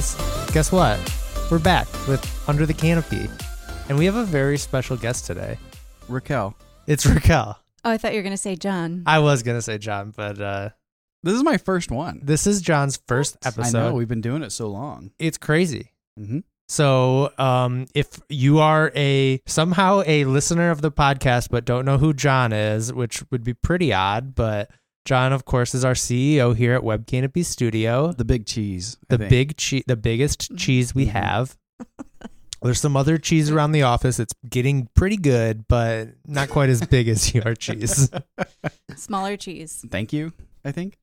guys. Guess what? We're back with Under the Canopy. And we have a very special guest today. Raquel. It's Raquel. Oh, I thought you were going to say John. I was going to say John, but uh, This is my first one. this is John's first episode. I know we've been doing it so long. It's crazy. hmm So, um, if you are a somehow a listener of the podcast but don't know who John is, which would be pretty odd, but John, of course, is our CEO here at Web Canopy Studio. The big cheese. I the think. big cheese, the biggest cheese we Mhm. have. There's some other cheese around the office. It's getting pretty good, but not quite as big as your cheese. Smaller cheese. Thank you. I think.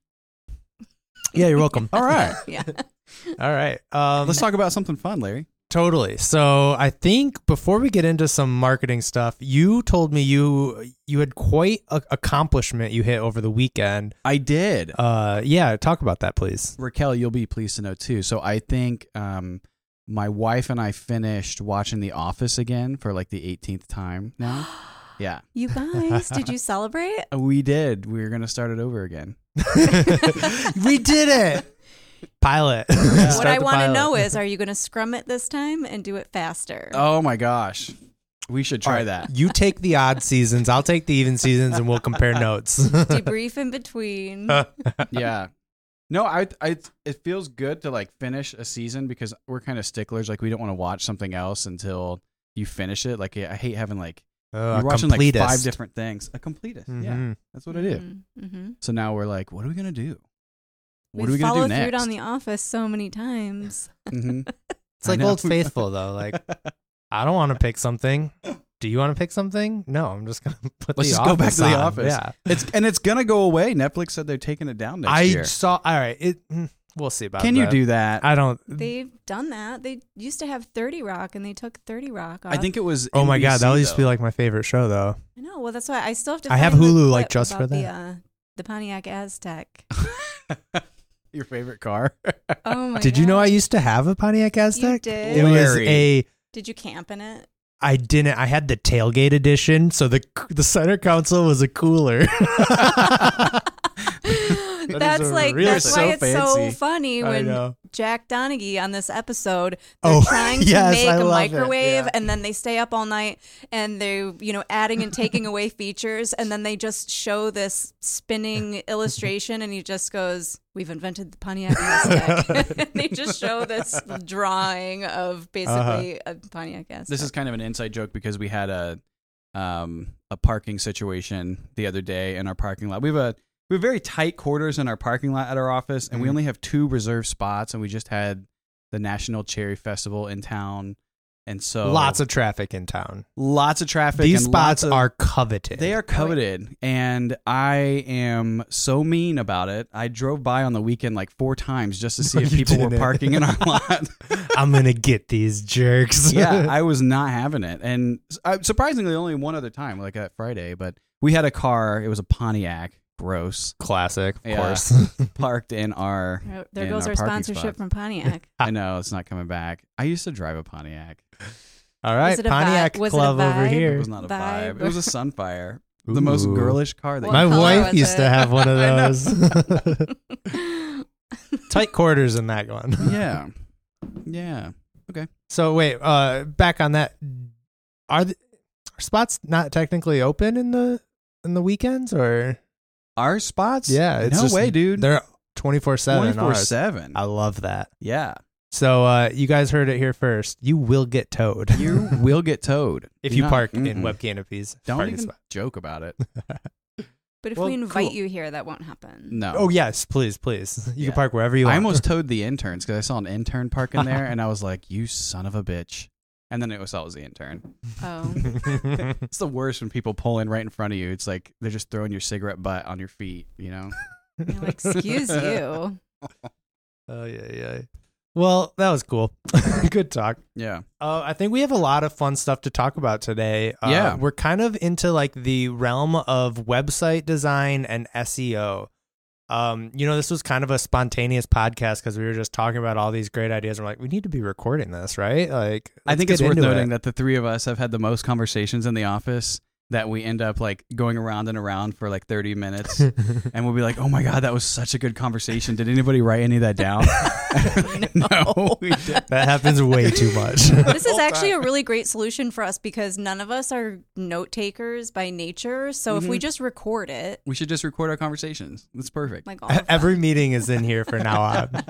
Yeah, you're welcome. All right. yeah. All right. Um, Let's talk about something fun, Larry. Totally. So I think before we get into some marketing stuff, you told me you you had quite a accomplishment you hit over the weekend. I did. Uh, yeah, talk about that, please. Raquel, you'll be pleased to know too. So I think um, my wife and I finished watching The Office again for like the 18th time now. Yeah, You guys, did you celebrate? we did. We are gonna start it over again. we did it. Pilot. what I want to know is, are you going to scrum it this time and do it faster? Oh my gosh, we should try that. You take the odd seasons, I'll take the even seasons, and we'll compare notes. Debrief in between. yeah. No, I, I, it feels good to like finish a season because we're kind of sticklers. Like we don't want to watch something else until you finish it. Like I hate having like Oh, you're a watching like five different things. A completist. Yeah, Mhm. that's what I do. Mm-hmm. So now we're like, what are we gonna do? What we are we gonna do through next? on The Office so many times. hmm It's like. Old Faithful, though. Like, I don't want to pick something. Do you want to pick something? No, I'm just gonna put Let's the just go back to the on. office. Yeah, It's and it's gonna go away. Netflix said they're taking it down next I year. saw. All right, it. mm, We'll see about. It. Can you do that? I, I don't. They've done that. They used to have 30 Rock and they took 30 Rock off. I think it was. Oh my god, that used to be like my favorite show, though. I know. Well, that's why I still have to I have find the Hulu, like, just for about the, that. uh, the Pontiac Aztek. Your favorite car. Oh my Did you know I used to have a Pontiac Aztek? did? It was Larry. a. Did you camp in it? I didn't. I had the tailgate edition, so the the center console was a cooler. That is that's like real- that's so why it's so fancy. funny when. Jack Donaghy on this episode they're Oh, trying to yes, make I a microwave Yeah. and then they stay up all night and they're you know adding and taking away features and then they just show this spinning illustration and he just goes we've invented the Pontiac Aztek and they just show this drawing of basically a Pontiac Aztek Uh-huh. This is kind of an inside joke because we had a um a parking situation the other day in our parking lot. We have a we have very tight quarters in our parking lot at our office, and we Mhm. only have two reserved spots. And we just had the National Cherry Festival in town, and so Lots of traffic in town. lots of traffic. These and spots of- are coveted. They are coveted, and I am so mean about it. I drove by on the weekend like four times just to see No, if people were didn't. parking in our lot. I'm gonna get these jerks. yeah, I was not having it, and uh, surprisingly, only one other time, like that Friday. But we had a car; it was a Pontiac, gross, classic, of Yeah. course. parked in our. Oh, there in goes our our parking sponsorship spots. from Pontiac I know it's not coming back. I used to drive a Pontiac. All right, it a Pontiac vibe? Was it a Club over vibe? It here. was not a vibe. Vibe. It was a Sunfire, the most Ooh. girlish car. That What My color wife was used to it? have one of I those. Tight quarters in that one. yeah, yeah. Okay. So wait, uh, back on that. Are the are spots not technically open in the in the weekends or? Our spots? Yeah, it's no just- way, dude. They're twenty four seven. Twenty four seven. I love that. Yeah, So uh, you guys heard it here first. You will get towed you will get towed if Do you not- park in web canopies. Don't even spot. joke about it. But if Well, we invite cool. you here, that won't happen. No. Oh yes, please, please. You Yeah. can park wherever you want. I almost towed the interns because I saw an intern park in there, and I was like, "You son of a bitch!" And then it was always the intern. Oh, It's the worst when people pull in right in front of you. It's like they're just throwing your cigarette butt on your feet. You know? you're like, excuse you. Oh yeah, yeah. Well, that was cool. Good talk. Yeah. Uh, I think we have a lot of fun stuff to talk about today. Uh, Yeah. we're kind of into like the realm of website design and SEO. Um, you know, this was kind of a spontaneous podcast because we were just talking about all these great ideas. We're like, we need to be recording this, right? Like, I think it's worth noting it. that the three of us have had the most conversations in the office that we end up like going around and around for like 30 minutes and we'll be like, "Oh my god, that was such a good conversation. Did anybody write any of that down?" no, we did. that happens way too much. This is actually a really great solution for us because none of us are note takers by nature. So if we mm-hmm. just record it, We should just record our conversations. That's perfect. like all Every meeting is in here for now on.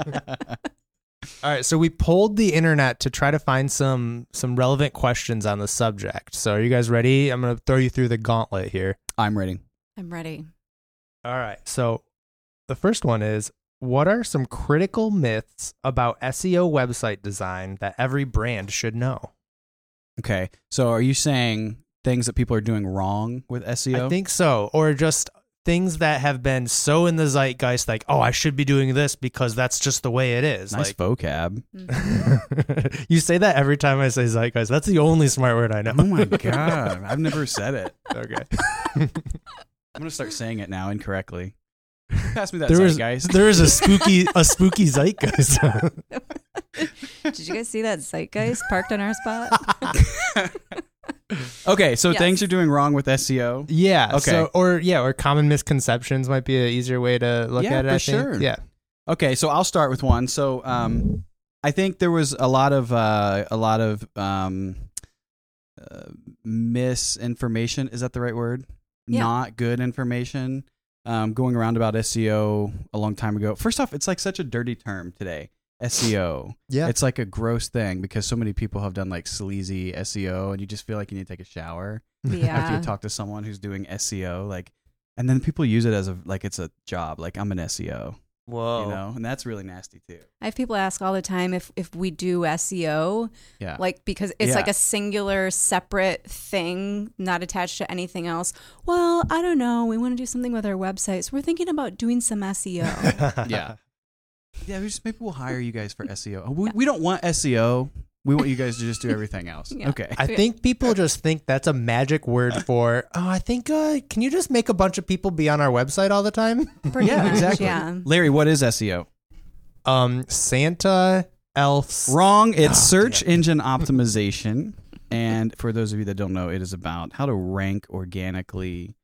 All right, so we pulled the internet to try to find some some relevant questions on the subject. So are you guys ready? I'm going to throw you through the gauntlet here. I'm ready. I'm ready. All right. So the first one is what are some critical myths about SEO website design that every brand should know? Okay. So are you saying things that people are doing wrong with SEO? I think so. Or just things that have been so in the zeitgeist like, "Oh, I should be doing this because that's just the way it is." nice Like vocab. You say that every time I say zeitgeist. That's the only smart word I know. Oh my god, I've never said it. okay. I'm gonna start saying it now incorrectly. Pass me that There was zeitgeist. there is a spooky a spooky zeitgeist. Did you guys see that zeitgeist parked on our spot? Okay, so Yes. things you're doing wrong with SEO. yeah. Okay. So or yeah, or common misconceptions might be an easier way to look Yeah, at it. for I think. sure. Yeah. Okay, so I'll start with one. So um, I think there was a lot of uh, a lot of um, uh, misinformation. Is that the right word? Yeah. Not good information um, going around about SEO a long time ago. First off, it's like such a dirty term today. SEO. Yeah. It's like a gross thing because so many people have done like sleazy SEO, and you just feel like you need to take a shower after you talk to someone who's doing SEO. Like, and then people use it as a like it's a job. Like I'm an SEO, Whoa. you know, and that's really nasty too. I have people ask all the time if if we do SEO, Yeah. like because it's Yeah. like a singular, separate thing, not attached to anything else. Well, I don't know. We want to do something with our website, so we're thinking about doing some SEO. Yeah. Yeah, we just maybe we'll hire you guys for SEO. We, we don't want SEO. We want you guys to just do everything else. Yeah. Okay. I think people just think that's a magic word for, oh, I think, uh, can you just make a bunch of people be on our website all the time? Pretty yeah, much, exactly. Yeah. Larry, what is SEO? Um, Santa, elves. Wrong. It's Oh, search damn. engine optimization. And for those of you that don't know, it is about how to rank organically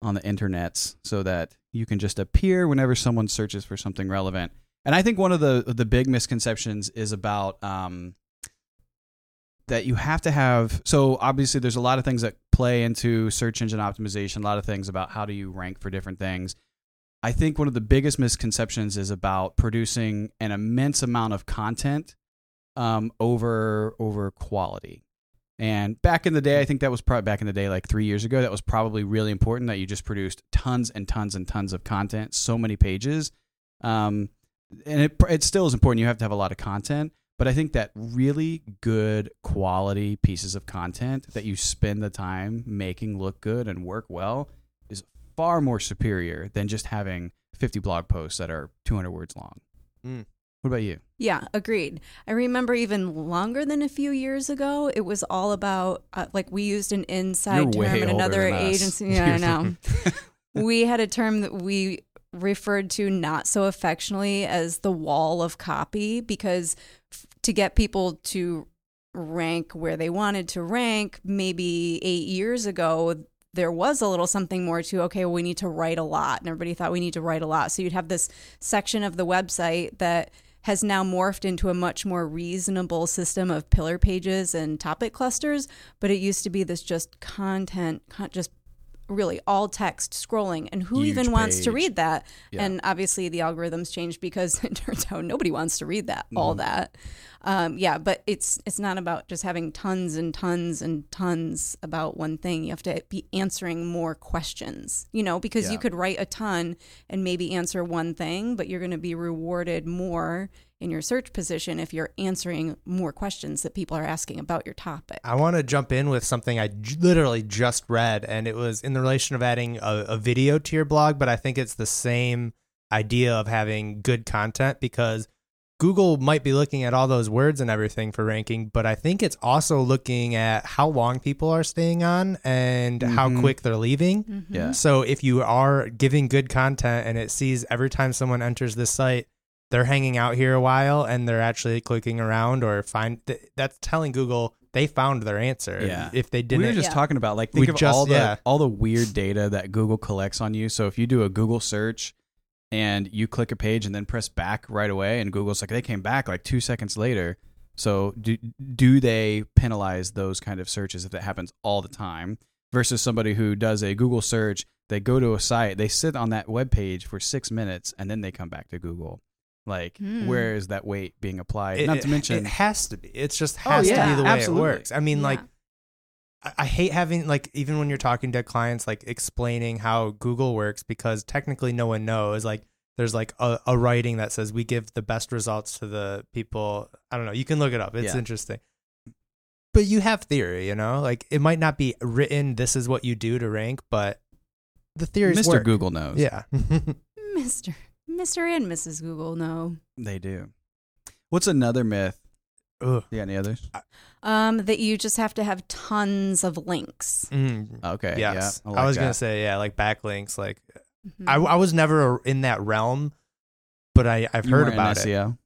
on the internets so that you can just appear whenever someone searches for something relevant. And I think one of the the big misconceptions is about um, that you have to have. So obviously, there's a lot of things that play into search engine optimization. A lot of things about how do you rank for different things. I think one of the biggest misconceptions is about producing an immense amount of content um, over over quality. And back in the day, I think that was probably back in the day, like three years ago, that was probably really important that you just produced tons and tons and tons of content, so many pages. Um, and it it still is important. You have to have a lot of content, but I think that really good quality pieces of content that you spend the time making look good and work well is far more superior than just having 50 blog posts that are 200 words long. Mm. What about you? Yeah, agreed. I remember even longer than a few years ago, it was all about uh, like we used an inside You're way term in older another than us. agency. Yeah, I know. we had a term that we referred to not so affectionately as the wall of copy because f- to get people to rank where they wanted to rank maybe eight years ago there was a little something more to okay well we need to write a lot and everybody thought we need to write a lot. So you'd have this section of the website that has now morphed into a much more reasonable system of pillar pages and topic clusters but it used to be this just content con- just really all text scrolling and who Huge even wants to read that Yeah. and obviously the algorithms changed because it turns out nobody wants to read that Mm-hmm. all that um, yeah but it's it's not about just having tons and tons and tons about one thing you have to be answering more questions you know because Yeah. you could write a ton and maybe answer one thing but you're going to be rewarded more in your search position if you're answering more questions that people are asking about your topic I want to jump in with something I j- literally just read, and it was in the relation of adding a, a video to your blog, but I think it's the same idea of having good content because Google might be looking at all those words and everything for ranking, but I think it's also looking at how long people are staying on and how Mhm. quick they're leaving. Mm-hmm. Yeah. So if you are giving good content and it sees every time someone enters this site, they're hanging out here a while and they're actually clicking around or find th- that's telling Google they found their answer. Yeah. If they didn't we were just Yeah. talking about like We of just- all the yeah. all the weird data that Google collects on you. So if you do a Google search and you click a page and then press back right away, and Google's like they came back like two seconds later. So do do they penalize those kind of searches if that happens all the time versus somebody who does a Google search? They go to a site, they sit on that web page for six minutes, and then they come back to Google. Like, Hmm. where is that weight being applied? it, Not to mention, it has to be. It just Oh, has to be the way absolutely. it works. I mean, Yeah. like I, I hate having like even when you're talking to clients, like explaining how Google works because technically no one knows. Like there's like a, a writing that says we give the best results to the people. I don't know. You can look it up. It's Yeah. interesting. But you have theory, you know. Like it might not be written. This is what you do to rank, but the theories Mr. work. Google knows. Yeah. Mr. Mr. and Mrs. Google know. They do. What's another myth? Ugh. You got any others? Um, that you just have to have tons of links. Mm. Okay. Yes, Yeah, I, like was gonna that. say yeah, like backlinks. Like Mhm. I, I was never in that realm, but I I've You heard weren't in about it. SEO.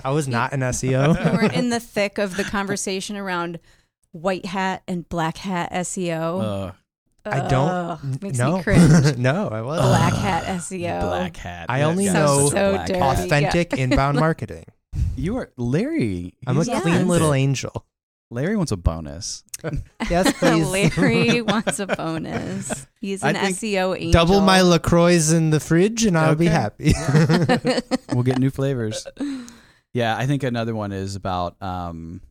I was not an E you SEO. were in the thick of the conversation around white hat and black hat SEO. Uh, I don't. Ugh, n- makes no, me cringe. no, I wasn't. black hat SEO. black hat. I only got know So black dirty. Authentic inbound marketing. You are Larry. I'm a Yes. clean little angel. Larry wants a bonus. Yes, please. Larry wants a bonus. He's an think- SEO angel. Double my Lacroix in the fridge, and I'll be Okay. happy. We'll get new flavors. Yeah, I think another one is about um,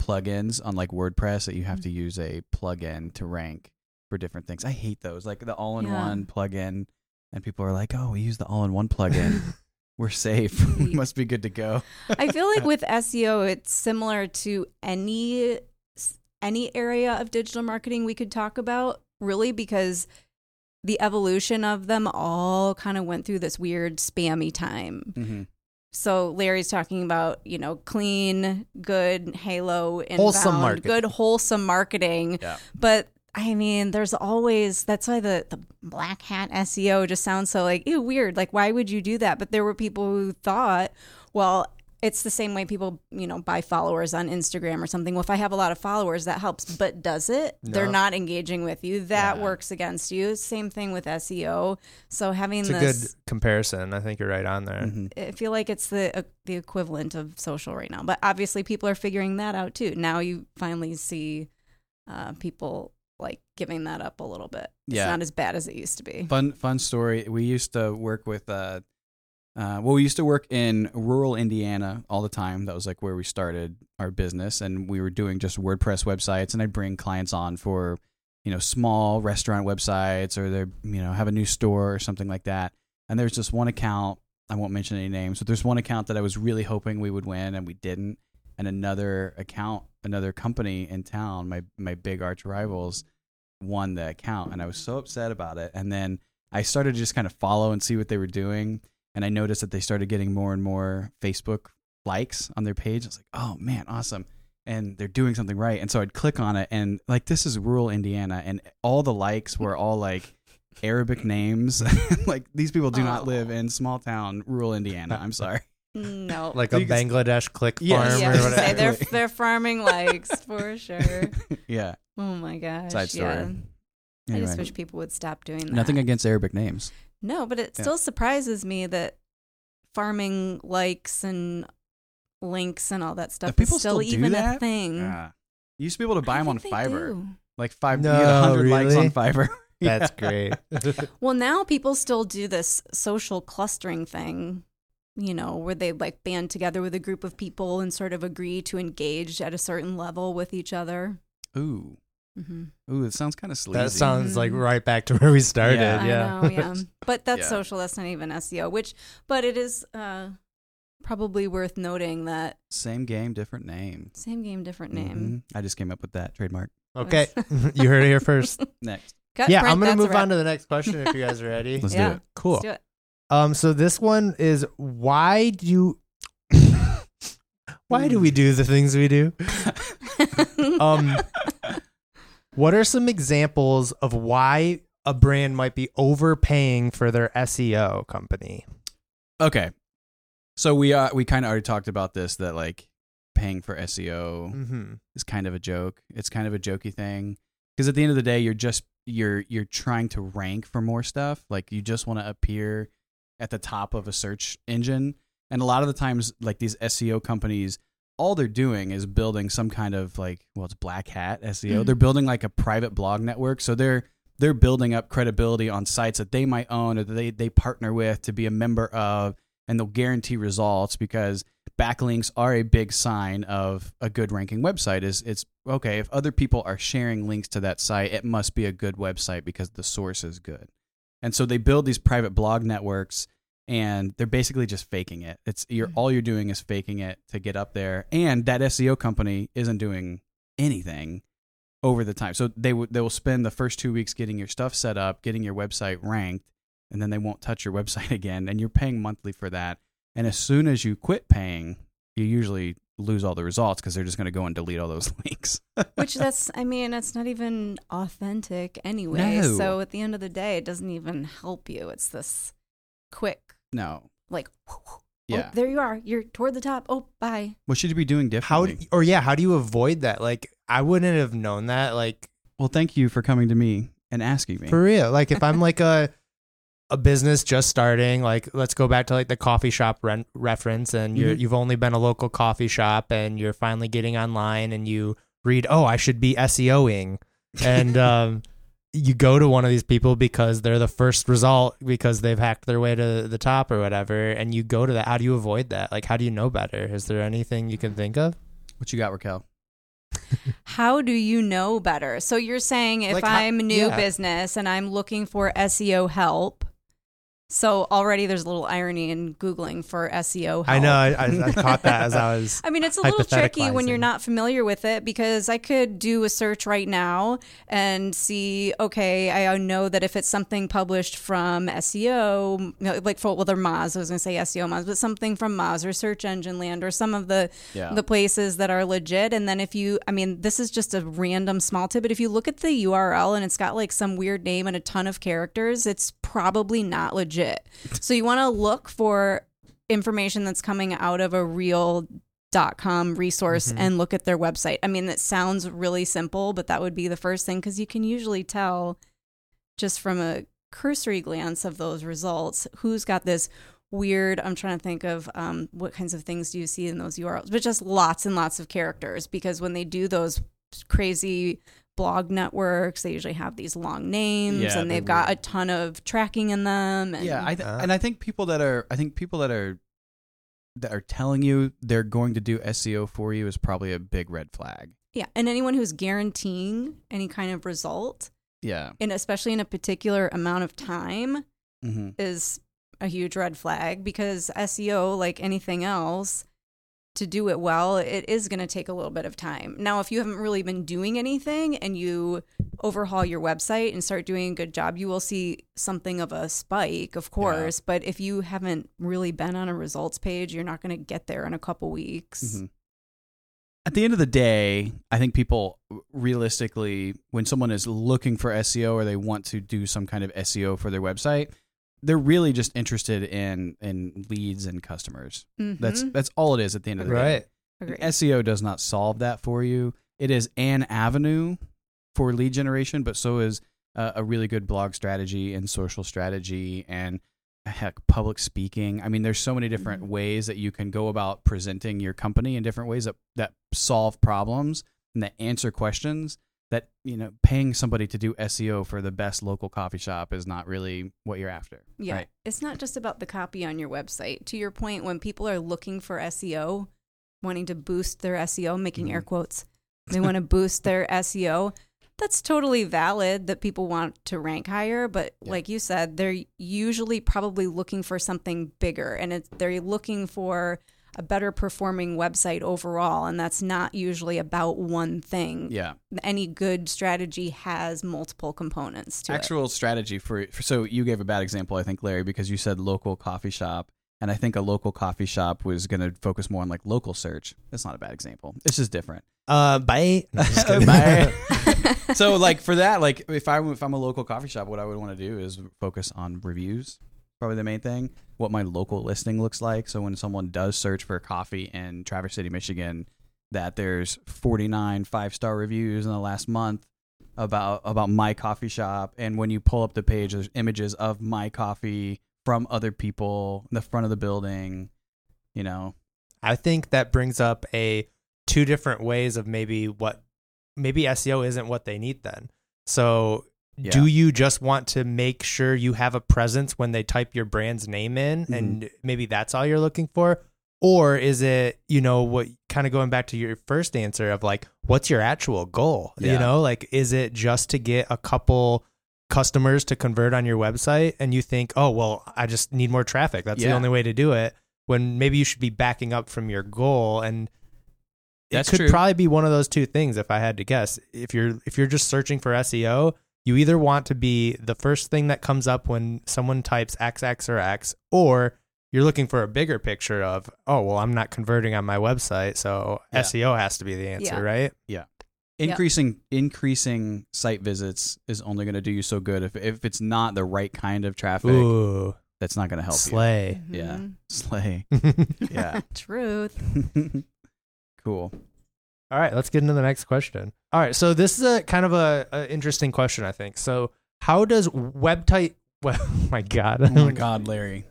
plugins on like WordPress that you have to use a plugin to rank for different things. I hate those, like the all-in-one plugin, and people are like, "Oh, we use the all-in-one plugin. We're safe. we must be good to go." I feel like with SEO, it's similar to any any area of digital marketing we could talk about, really, because the evolution of them all kind of went through this weird spammy time. Mm-hmm. So Larry's talking about, you know, clean, good Halo, inbound, Wholesome marketing. good wholesome marketing. Yeah. But I mean, there's always that's why the the black hat SEO just sounds so like ew weird. Like why would you do that? But there were people who thought, well, it's the same way people, you know, buy followers on Instagram or something. Well, if I have a lot of followers, that helps. But does it? They're not engaging with you. That Yeah. works against you. Same thing with SEO. So having It's a this good comparison. I think you're right on there. Mm-hmm. I feel like it's the uh, the equivalent of social right now. But obviously, people are figuring that out too. Now you finally see uh, people like giving that up a little bit. It's Yeah. not as bad as it used to be. Fun fun story. We used to work with uh uh well we used to work in rural Indiana all the time. That was like where we started our business and we were doing just WordPress websites and I'd bring clients on for you know small restaurant websites or they are you know have a new store or something like that. And there's just one account, I won't mention any names, but there's one account that I was really hoping we would win and we didn't. And another account, another company in town, my my big arch rivals won the account and I was so upset about it. And then I started to just kind of follow and see what they were doing. And I noticed that they started getting more and more Facebook likes on their page. I was like, oh man, awesome. And they're doing something right. And so I'd click on it and like, this is rural Indiana. And all the likes were all like Arabic names. like these people do not Oh. live in small town rural Indiana. I'm sorry. No, Like a Bangladesh click Yes. farm yeah, or say whatever. they're they're farming likes for sure. yeah. Oh my gosh, Side story. Yeah. I Anyway, just wish people would stop doing that. nothing against Arabic names. No, but it Yeah. still surprises me that farming likes and links and all that stuff people is still, still do even a that? thing. Yeah. You used to be able to buy I them on think they Fiverr. do. Like five, No, you get 100 likes really? on Fiverr. That's great. Well, now people still do this social clustering thing, you know, where they like band together with a group of people and sort of agree to engage at a certain level with each other. Ooh. hmm Ooh, it sounds kind of sleazy. that sounds like Mhm. right back to where we started. Yeah. Yeah. I know, yeah. But that's Yeah. social. That's not even SEO. Which, but it is uh, probably worth noting that Same game, different name. same game, different name. Mhm. I just came up with that trademark. Okay. you heard it here first. Next. Cut, yeah, print, I'm gonna move on to the next question if you guys are ready. Let's Yeah. do it. cool. Let's do it. Um, so this one is why do why do we do the things we do? Um, what are some examples of why a brand might be overpaying for their SEO company? Okay. So we uh we kind of already talked about this that like paying for SEO Mm-hmm. is kind of a joke. It's kind of a jokey thing because at the end of the day, you're just you're you're trying to rank for more stuff. Like you just want to appear at the top of a search engine, and a lot of the times, like these SEO companies, all they're doing is building some kind of like well, it's black hat SEO. Mhm. They're building like a private blog network, so they're they're building up credibility on sites that they might own or that they they partner with to be a member of, and they'll guarantee results because backlinks are a big sign of a good ranking website is it's okay if other people are sharing links to that site it must be a good website because the source is good and so they build these private blog networks and they're basically just faking it. It's you're mm-hmm. all you're doing is faking it to get up there. And that SEO company isn't doing anything over the time. So they would they will spend the first 2 weeks getting your stuff set up getting your website ranked and then they won't touch your website again and you're paying monthly for that. And as soon as you quit paying, you usually lose all the results because they're just going to go and delete all those links. Which that's, I mean, it's not even authentic anyway. No. So at the end of the day, it doesn't even help you. It's this quick, no. like, oh, Yeah. oh, there you are. You're toward the top. Oh, bye. What should you be doing How differently? or yeah, how do you avoid that? Like I wouldn't have known that. Like well, thank you for coming to me and asking me. for real. Like if I'm like a a business just starting, like let's go back to like the coffee shop rent reference, and you're Mhm. you've only been a local coffee shop, and you're finally getting online, and you read, oh, I should be SEOing, and um, you go to one of these people because they're the first result because they've hacked their way to the top or whatever, and you go to that. How do you avoid that? Like, how do you know better? Is there anything you can think of? what you got, Raquel? How do you know better? So you're saying if Like I'm new yeah. business and I'm looking for SEO help, so already there's a little irony in Googling for SEO help. I know. I, I, I caught that as I was. I mean, it's a little tricky when you're not familiar with it because I could do a search right now and see, okay, I know that if it's something published from SEO, like for, well, they're Moz, I was going to say SEO Moz, but something from Moz or Search Engine Land or some of the, Yeah. the places that are legit. And then if you, I mean, this is just a random small tip, but if you look at the URL and it's got like some weird name and a ton of characters, it's probably not legit. So you want to look for information that's coming out of a real dot com resource Mhm. and look at their website. I mean, that sounds really simple, but that would be the first thing because you can usually tell just from a cursory glance of those results who's got this weird. I'm trying to think of um, what kinds of things do you see in those URLs, but just lots and lots of characters because when they do those crazy blog networks, they usually have these long names Yeah, and they're they've got a ton of tracking in them. And yeah, I th- Uh. and I think people that are I think people that are that are telling you they're going to do SEO for you is probably a big red flag. Yeah, and anyone who's guaranteeing any kind of result, Yeah. and especially in a particular amount of time, hmm is a huge red flag because SEO, like anything else, to do it well, it is going to take a little bit of time. Now, if you haven't really been doing anything and you overhaul your website and start doing a good job, you will see something of a spike, of course. But if you haven't really been on a results page, you're not going to get there in a couple weeks. Mhm. At the end of the day, I think people realistically, when someone is looking for SEO or they want to do some kind of SEO for their website, they're really just interested in in leads and customers. That's Mhm. that's all it is at the end of the day. Right. Agreed. SEO does not solve that for you. It is an avenue for lead generation, but so is uh, a really good blog strategy and social strategy and heck, public speaking. I mean, there's so many different Mhm. ways that you can go about presenting your company in different ways that, that solve problems and that answer questions that, you know, paying somebody to do SEO for the best local coffee shop is not really what you're after. Yeah. Right. It's not just about the copy on your website. To your point, when people are looking for SEO, wanting to boost their SEO, making air Mhm. quotes, they want to boost their SEO. That's totally valid that people want to rank higher, but Yeah. like you said, they're usually probably looking for something bigger and it's, they're looking for a better performing website overall. And that's not usually about one thing. Yeah. Any good strategy has multiple components to it. actual strategy for, for so you gave a bad example i think larry because you said local coffee shop and i think a local coffee shop was going to focus more on like local search that's not a bad example it's just different Uh, bye. No, just. Bye. so like for that like if i if i'm a local coffee shop what i would want to do is focus on reviews probably the main thing. What my local listing looks like. So when someone does search for coffee in Traverse City, Michigan, that there's 49 five star reviews in the last month about about my coffee shop, and when you pull up the page, there's images of my coffee from other people in the front of the building. You know, I think that brings up a two different ways of maybe what maybe SEO isn't what they need then. So Yeah. do you just want to make sure you have a presence when they type your brand's name in mm-hmm. and maybe that's all you're looking for? Or is it, you know, what kind of going back to your first answer of like, what's your actual goal? You know, like, is it just to get a couple customers to convert on your website and you think, oh, well, I just need more traffic. That's the only way to do it. When maybe you should be backing up from your goal and That's it could true. probably be one of those two things if I had to guess. If you're if you're just searching for SEO, you either want to be the first thing that comes up when someone types XX or X, or you're looking for a bigger picture of, oh well, I'm not converting on my website, so Yeah. SEO has to be the answer, Yeah. right? Yeah. Increasing increasing site visits is only going to do you so good if if it's not the right kind of traffic. Ooh, That's not going to help slay. Yeah. Mhm. you. Slay. Yeah. Truth. cool. All right, let's get into the next question. All right, so this is a kind of a, a interesting question, I think. So, how does website? Well, oh my god. Oh my God, Larry.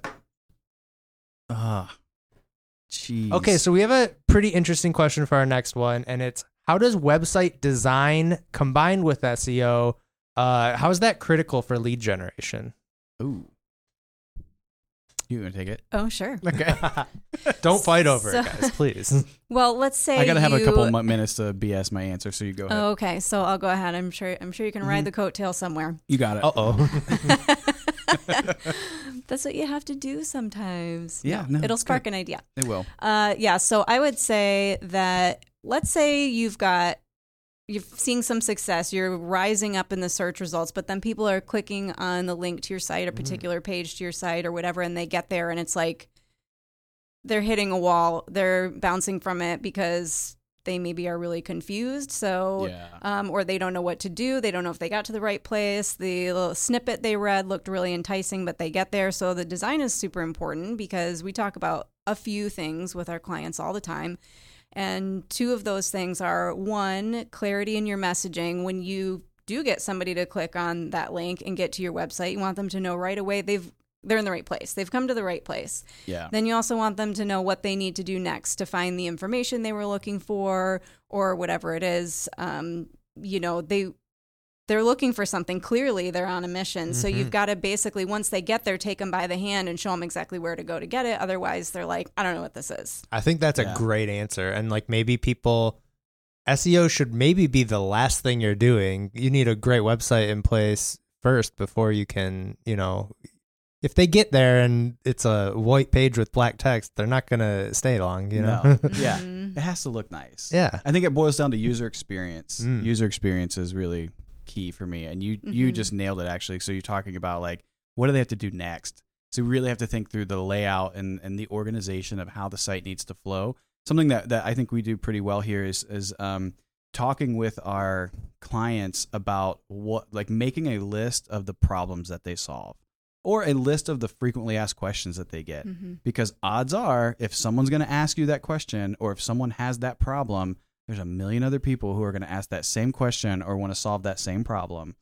Ah, jeez. Okay, so we have a pretty interesting question for our next one, and it's how does website design combined with SEO? Uh, how is that critical for lead generation? ooh, you gonna take it? Oh, sure. Okay, don't fight over So- it, guys, please. Well, let's say I gotta have a couple mo- minutes to BS my answer, so you go ahead. Oh, okay, so I'll go ahead. I'm sure. I'm sure you can ride Mhm. the coattail somewhere. You got it. Uh oh. That's what you have to do sometimes. Yeah, no, it'll spark good. an idea. It will. Uh, yeah. So I would say that let's say you've got you're seeing some success, you're rising up in the search results, but then people are clicking on the link to your site, a particular page to your site or whatever, and they get there and it's like they're hitting a wall, they're bouncing from it because they maybe are really confused. So Yeah. um, or they don't know what to do. They don't know if they got to the right place. The little snippet they read looked really enticing, but they get there. So the design is super important because we talk about a few things with our clients all the time. And two of those things are one, clarity in your messaging. When you do get somebody to click on that link and get to your website, you want them to know right away they've they're in the right place. They've come to the right place. Yeah. Then you also want them to know what they need to do next to find the information they were looking for or whatever it is. Um, you know, they they're looking for something. Clearly, they're on a mission. So Mhm. you've got to basically once they get there, take them by the hand and show them exactly where to go to get it. Otherwise, they're like, I don't know what this is. I think that's a great answer, and like maybe people. SEO should maybe be the last thing you're doing. You need a great website in place first before you can, you know, if they get there and it's a white page with black text, they're not gonna stay long, you know. No. Yeah. It has to look nice. yeah. I think it boils down to user experience. Mm. User experience is really key for me, and you you Mhm. just nailed it actually. So you're talking about like what do they have to do next? So we really have to think through the layout and, and the organization of how the site needs to flow. Something that, that I think we do pretty well here is is um, talking with our clients about what like making a list of the problems that they solve or a list of the frequently asked questions that they get Mhm. because odds are if someone's going to ask you that question or if someone has that problem there's a million other people who are going to ask that same question or want to solve that same problem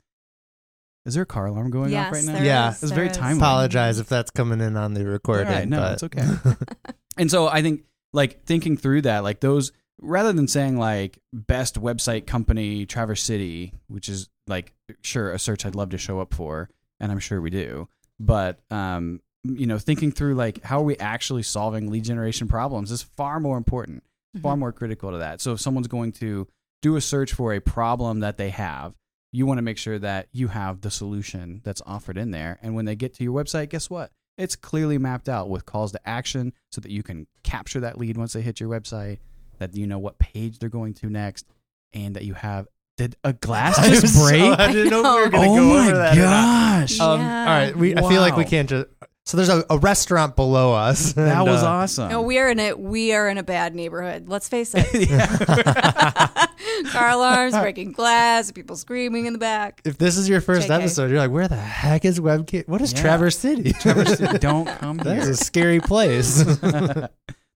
is there a car alarm going Yes, off right now there Yeah. is, It's very is. timely. Apologize if that's coming in on the recording. All right, no, but it's okay. and so i think like thinking through that like those rather than saying like best website company traverse city which is like sure a search i'd love to show up for and i'm sure we do but um you know thinking through like how are we actually solving lead generation problems is far more important far Mhm. more critical to that. So if someone's going to do a search for a problem that they have, you want to make sure that you have the solution that's offered in there. And when they get to your website, guess what? It's clearly mapped out with calls to action so that you can capture that lead once they hit your website, that you know what page they're going to next, and that you have did a glass just was so- break? I didn't know if we were gonna oh go my over that. or not. gosh. Um, Yeah. All right, we. I feel like we can't just. So there's a, a restaurant below us. That and, was uh, awesome. No, we are in a we are in a bad neighborhood. Let's face it. Car alarms, breaking glass, people screaming in the back. If this is your first JK. episode, you're like, where the heck is WebKit? What is Yeah. Traverse City? Traverse City, don't come That is here. a scary place.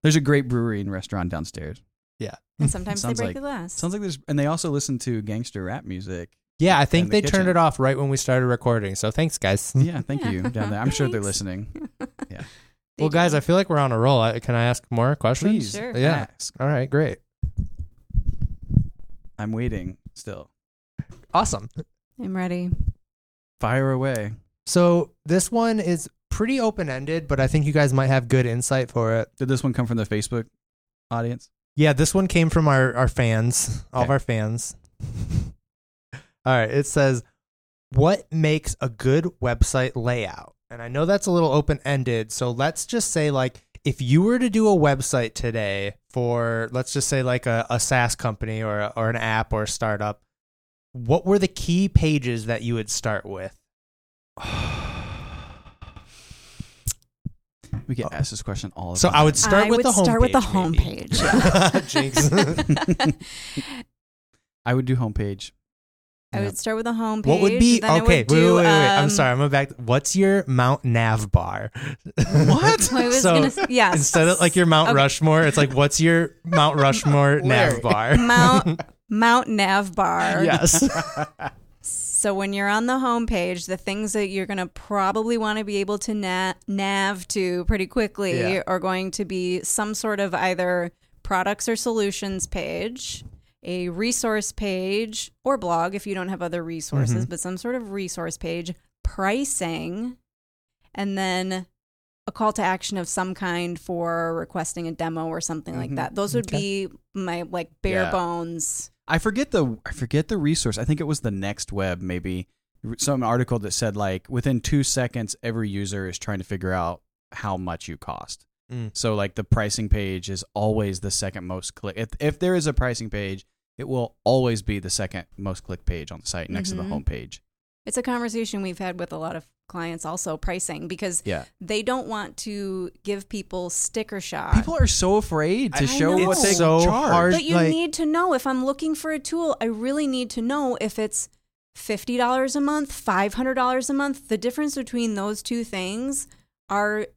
There's a great brewery and restaurant downstairs. Yeah. And sometimes they break like- the glass. Sounds like there's, and they also listen to gangster rap music. Yeah, I think In the they turned it off right when we started recording. So thanks, guys. Yeah, thank Yeah. you down there. I'm sure they're listening. Yeah. Well, guys, I feel like we're on a roll. I- Can I ask more questions? Please, Sure. Yeah. ask. All right, great. I'm waiting still. Awesome. I'm ready. Fire away. So this one is pretty open ended, but I think you guys might have good insight for it. Did this one come from the Facebook audience? Yeah, this one came from our, our fans, all of our fans. All right, it says, What makes a good website layout? And I know that's a little open ended. So let's just say, like, if you were to do a website today for, let's just say, like a, a SaaS company or, a, or an app or a startup, what were the key pages that you would start with? We get Oh. asked this question all the So time. So I would start I with would the homepage. start with the maybe. homepage. Jinx. I would do homepage. I would start with the homepage. What would be okay? would Wait, wait, do, wait, wait. I'm um, sorry. I'm going back. What's your Mount Nav bar? What? I was So, gonna yes. Instead of like your Mount Okay. Rushmore, it's like what's your Mount Rushmore nav bar? Mount Mount Nav bar. yes. So when you're on the homepage, the things that you're going to probably want to be able to na- nav to pretty quickly Yeah. are going to be some sort of either products or solutions page, a resource page or blog if you don't have other resources, Mhm. but some sort of resource page, pricing, and then a call to action of some kind for requesting a demo or something like Mhm. that. Those would Okay. be my like bare Yeah. bones. I forget the I forget the resource. I think it was the next web maybe some article that said like within 2 seconds every user is trying to figure out how much you cost. Mm. So like the pricing page is always the second most click. If if there is a pricing page, it will always be the second most click page on the site next Mhm. to the homepage. It's a conversation we've had with a lot of clients also pricing because Yeah. they don't want to give people sticker shock. People are so afraid to I show what they It's so charge. hard. but you like- need to know if I'm looking for a tool, I really need to know if it's $50 a month, $500 a month. The difference between those two things are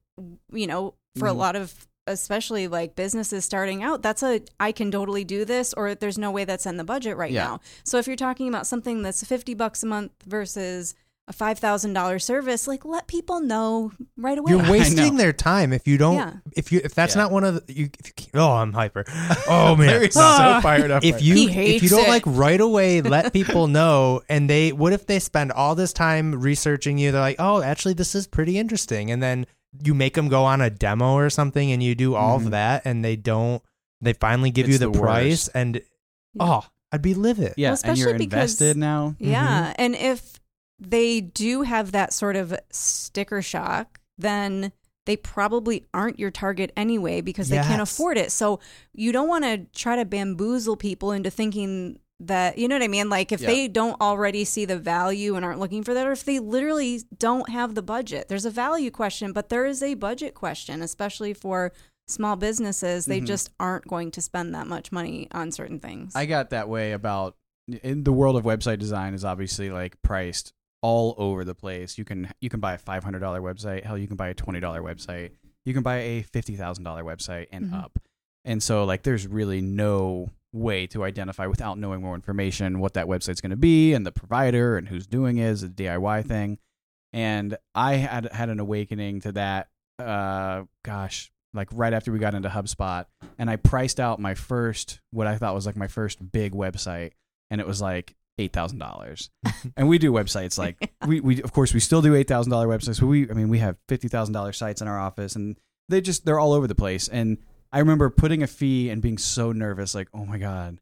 you know, for a Mhm. lot of especially like businesses starting out, that's a I can totally do this or there's no way that's in the budget right Yeah. now. So if you're talking about something that's 50 bucks a month versus a $5,000 service, like let people know right away. You're wasting their time if you don't. Yeah. If you if that's Yeah. not one of the, you. If you oh, I'm hyper. Oh man. Larry's so Ah. fired up. if right you He if you don't it. like right away let people know and they what if they spend all this time researching you they're like oh actually this is pretty interesting and then you make them go on a demo or something and you do all Mhm. of that and they don't they finally give you the, the price worst. and oh i'd be livid Yeah, Well, and you're especially because- invested now. Yeah. And if they do have that sort of sticker shock, then they probably aren't your target anyway because they can't afford it. So you don't want to try to bamboozle people into thinking that, you know what I mean? Like if Yeah. they don't already see the value and aren't looking for that, or if they literally don't have the budget, there's a value question, but there is a budget question, especially for small businesses. They Mhm. just aren't going to spend that much money on certain things. I got that way about in the world of website design is obviously like priced all over the place. You can you can buy a five hundred dollar website. Hell, you can buy a twenty dollar website. You can buy a fifty thousand dollar website and Mhm. up. And so like there's really no way to identify without knowing more information what that website's going to be and the provider and who's doing it is a DIY thing. And I had had an awakening to that. Uh, gosh, like right after we got into HubSpot, and I priced out my first what I thought was like my first big website, and it was like eight thousand dollars. and we do websites like we we of course we still do eight thousand dollar websites, but we I mean we have fifty thousand dollar sites in our office, and they just they're all over the place. And I remember putting a fee and being so nervous, like oh my god,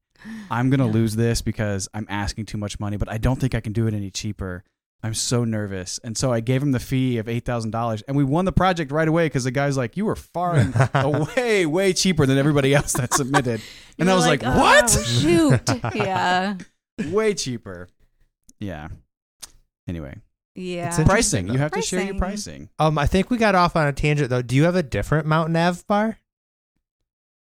I'm gonna Yeah. lose this because I'm asking too much money, but I don't think I can do it any cheaper. I'm so nervous, and so I gave him the fee of eight thousand dollars, and we won the project right away because the guy's like, "You were far away, way, way cheaper than everybody else that submitted," and I was like, "Oh, "What? shoot. yeah. way cheaper." Yeah. Anyway, Yeah. It's. Pricing. You have to share your Pricing. pricing. Um, I think we got off on a tangent though. Do you have a different Mount Nav bar?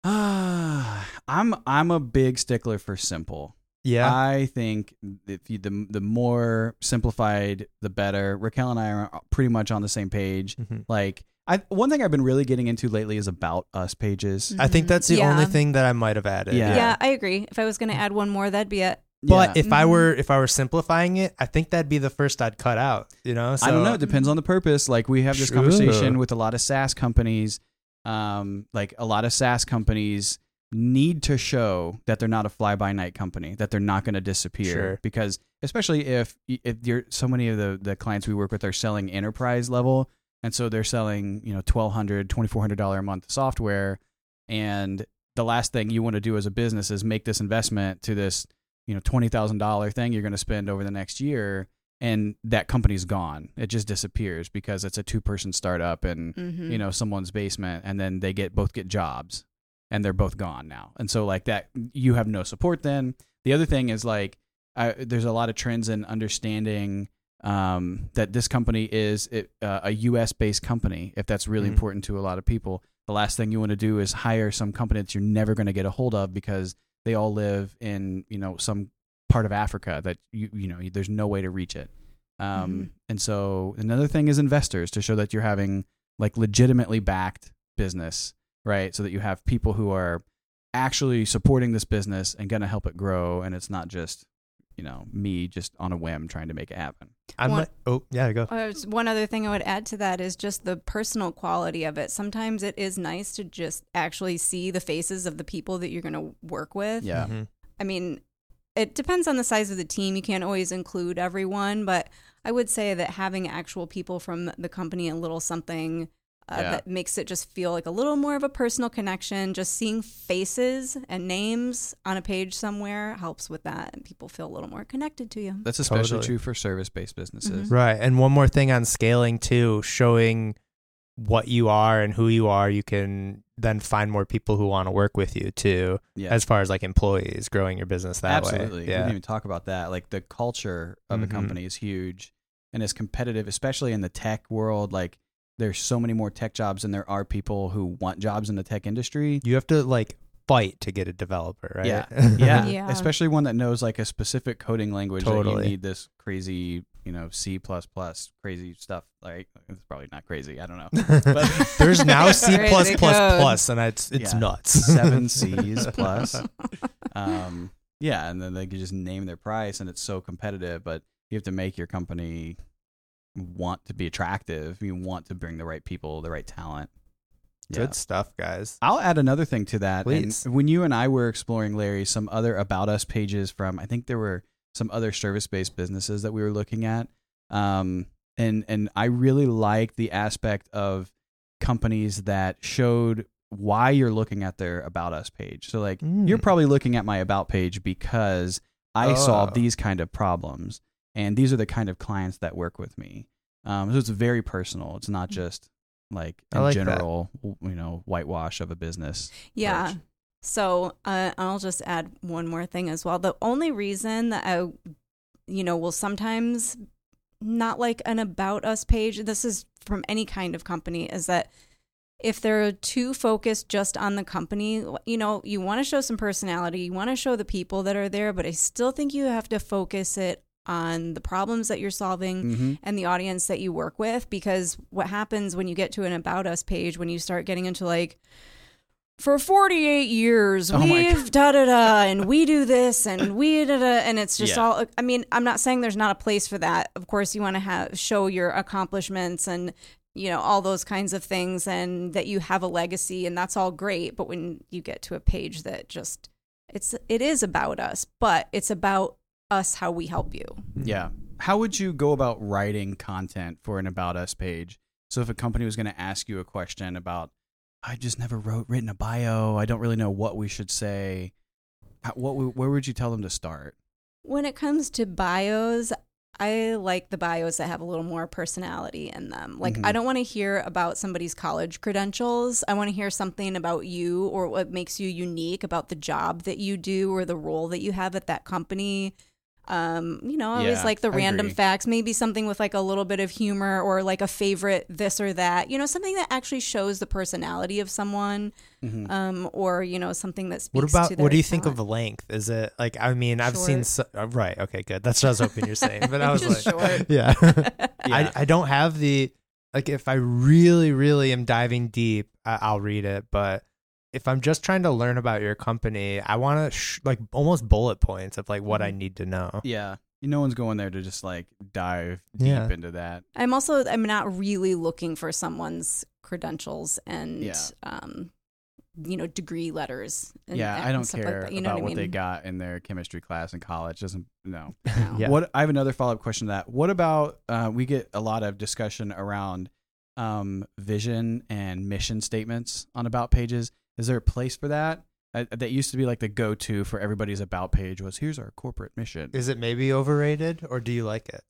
Ah, I'm I'm a big stickler for simple. Yeah. I think if you, the the more simplified, the better. Raquel and I are pretty much on the same page. Mhm. Like, I one thing I've been really getting into lately is about us pages. I think that's the Yeah. only thing that I might have added. Yeah. Yeah. I agree. If I was going to add one more, that'd be it. But Yeah. if I Mhm. were if I were simplifying it, I think that'd be the first I'd cut out. You know, so I don't know. It depends on the purpose. Like we have this Sure. conversation with a lot of SaaS companies. Um, like a lot of SaaS companies need to show that they're not a fly by night company, that they're not going to disappear. Sure. Because especially if if you're so many of the the clients we work with are selling enterprise level, and so they're selling you know twelve hundred, twenty four hundred dollar a month software, and the last thing you want to do as a business is make this investment to this you know twenty thousand dollar thing you're going to spend over the next year and that company's gone. It just disappears because it's a two person startup in Mhm. you know someone's basement, and then they get both get jobs, and they're both gone now. And so like that, you have no support. Then the other thing is like I, there's a lot of trends in understanding um, that this company is it, uh, a U.S. based company. If that's really Mhm. important to a lot of people, the last thing you want to do is hire some company that you're never going to get a hold of because they all live in you know some part of Africa that you you know there's no way to reach it. Um, Mhm. And so another thing is investors to show that you're having like legitimately backed business, right? So that you have people who are actually supporting this business and going to help it grow, and it's not just you know me just on a whim trying to make it happen. I One- might. Oh yeah, go. Uh, just one other thing I would add to that is just the personal quality of it. Sometimes it is nice to just actually see the faces of the people that you're going to work with. Yeah. Mhm. I mean, it depends on the size of the team. You can't always include everyone, but I would say that having actual people from the company, a little something uh, Yeah. that makes it just feel like a little more of a personal connection. Just seeing faces and names on a page somewhere helps with that, and people feel a little more connected to you. That's especially Totally. true for service based businesses. Mhm. Right. And one more thing on scaling too, showing what you are and who you are, you can then find more people who want to work with you too, Yeah. as far as like employees, growing your business that Absolutely. way. We Yeah. didn't even talk about that. Like the culture of Mhm. a company is huge and is competitive, especially in the tech world. Like there's so many more tech jobs than there are people who want jobs in the tech industry. You have to like fight to get a developer, right? Yeah. Yeah. Yeah. Especially one that knows like a specific coding language that Totally. you need this crazy, you know, C plus plus crazy stuff. Like it's probably not crazy. I don't know. But- There's now C Crazy plus plus code. plus, and it's it's Yeah. nuts. Seven C's plus. Um, yeah, and then they could just name their price, and it's so competitive. But you have to make your company want to be attractive. You want to bring the right people, the right talent. Yeah. Good stuff, guys. I'll add another thing to that. And when you and I were exploring, Larry, some other about us pages from, I think there were some other service based businesses that we were looking at. Um, and, and I really like the aspect of companies that showed why you're looking at their about us page. So, like, you're Mm. probably looking at my about page because I solve Oh. these kind of problems. And these are the kind of clients that work with me. Um, so it's very personal. It's not just like in like general, w- you know, whitewash of a business. Yeah. approach. So uh, I'll just add one more thing as well. The only reason that I, you know, will sometimes not like an about us page, this is from any kind of company, is that if they're too focused just on the company, you know, you want to show some personality, you want to show the people that are there, but I still think you have to focus it on the problems that you're solving Mm-hmm. and the audience that you work with because what happens when you get to an about us page when you start getting into like for 48 years Oh we've da da da and we do this and we da da and it's just Yeah. all I mean I'm not saying there's not a place for that of course you want to have show your accomplishments and you know all those kinds of things and that you have a legacy and that's all great but when you get to a page that just it's it is about us but it's about us how we help you Yeah. How would you go about writing content for an about us page? So if a company was going to ask you a question about, I just never wrote written a bio. I don't really know what we should say. How, what where would you tell them to start? When it comes to bios, I like the bios that have a little more personality in them. Like, Mhm. I don't want to hear about somebody's college credentials. I want to hear something about you or what makes you unique about the job that you do or the role that you have at that company. Um, you know, I always Yeah, like the I random agree. facts, maybe something with like a little bit of humor or like a favorite this or that. You know, something that actually shows the personality of someone, Mhm. um, or you know, something that speaks What about to their what do you think talent. of length? Is it like I mean I've seen so, uh, right okay good that's what I was hoping you're saying but I was like short. yeah Yeah. I I don't have the like if I really really am diving deep I, I'll read it but if I'm just trying to learn about your company I want to sh- like almost bullet points of like what I Mhm. need to know yeah. No one's going there to just like dive deep Yeah. into that. I'm also I'm not really looking for someone's credentials and Yeah. um, you know, degree letters. And, yeah, and I don't care like. You know about what, what, they got in their chemistry class in college. Doesn't no. No. Yeah. What I have another follow up question to that. What about uh, we get a lot of discussion around um, vision and mission statements on about pages. Is there a place for that? Uh, that used to be like the go to for everybody's about page was here's our corporate mission. is it maybe overrated or do you like it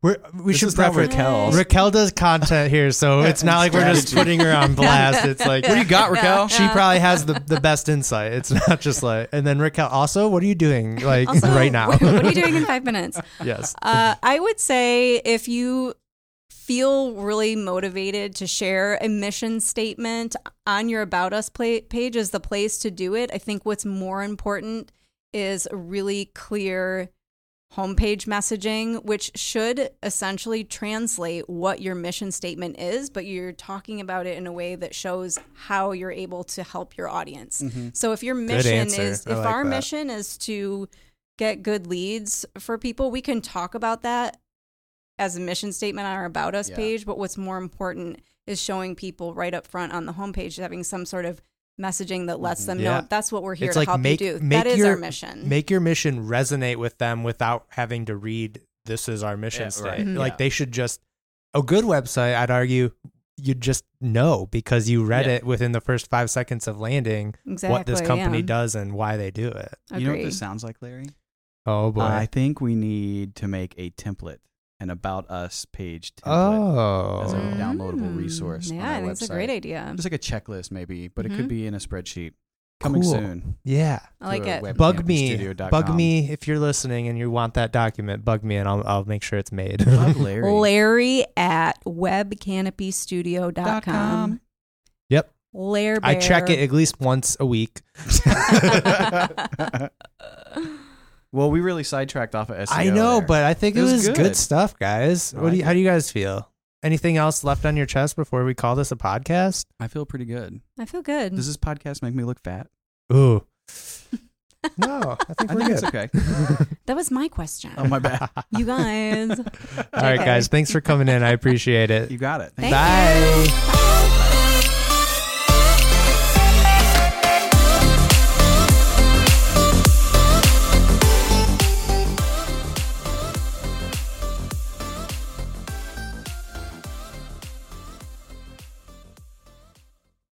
we're, we This should is not preface Raquel's. Raquel does content here so it's not like we're just putting her on blast it's like What do you got, Raquel? she probably has the, the best insight. It's not just like, and then Raquel, also, what are you doing like Also, right now? what, what are you doing in five minutes? yes. Uh, I would say if you feel really motivated to share a mission statement on your About Us pla- page is the place to do it. I think what's more important is really clear homepage messaging, which should essentially translate what your mission statement is, but you're talking about it in a way that shows how you're able to help your audience. Mhm. So if your mission is, if like our that. mission is to get good leads for people, we can talk about that as a mission statement on our About Us Yeah. page. But what's more important is showing people right up front on the homepage having some sort of messaging that lets them Mm-hmm. Yeah. know that's what we're here It's to like help make- you do. make That is your- our mission. Make your mission resonate with them without having to read, this is our mission Yeah, right. statement. Mhm. Like Yeah. they should just, a good website, I'd argue, you just know because you read Yeah. it within the first five seconds of landing exactly. what this company yeah. does and why they do it. You know what this sounds like, Larry? Oh boy. I think we need to make a template, an about us page template. oh. as a downloadable resource on Mm, Yeah, our I think it's a great idea. Just like a checklist, maybe, but it Mhm. could be in a spreadsheet. Coming Cool. soon. yeah. I like it. Bug me, bug me if you're listening and you want that document. Bug me and I'll I'll make sure it's made. Bug Larry. Larry at webcanopystudio.com. Yep. Lair I check it at least once a week. well, we really sidetracked off of SEO. I know, there. but I think it, It was was, good. good. stuff, guys. I What do you, how do you guys feel? Anything else left on your chest before we call this a podcast? I feel pretty good. I feel good. Does this podcast make me look fat? Ooh. No, I think we're think it's good. okay. that was my question. Oh, my bad. you guys. All right, guys. Thanks for coming in. I appreciate it. You got it. Thank Bye. you. Bye.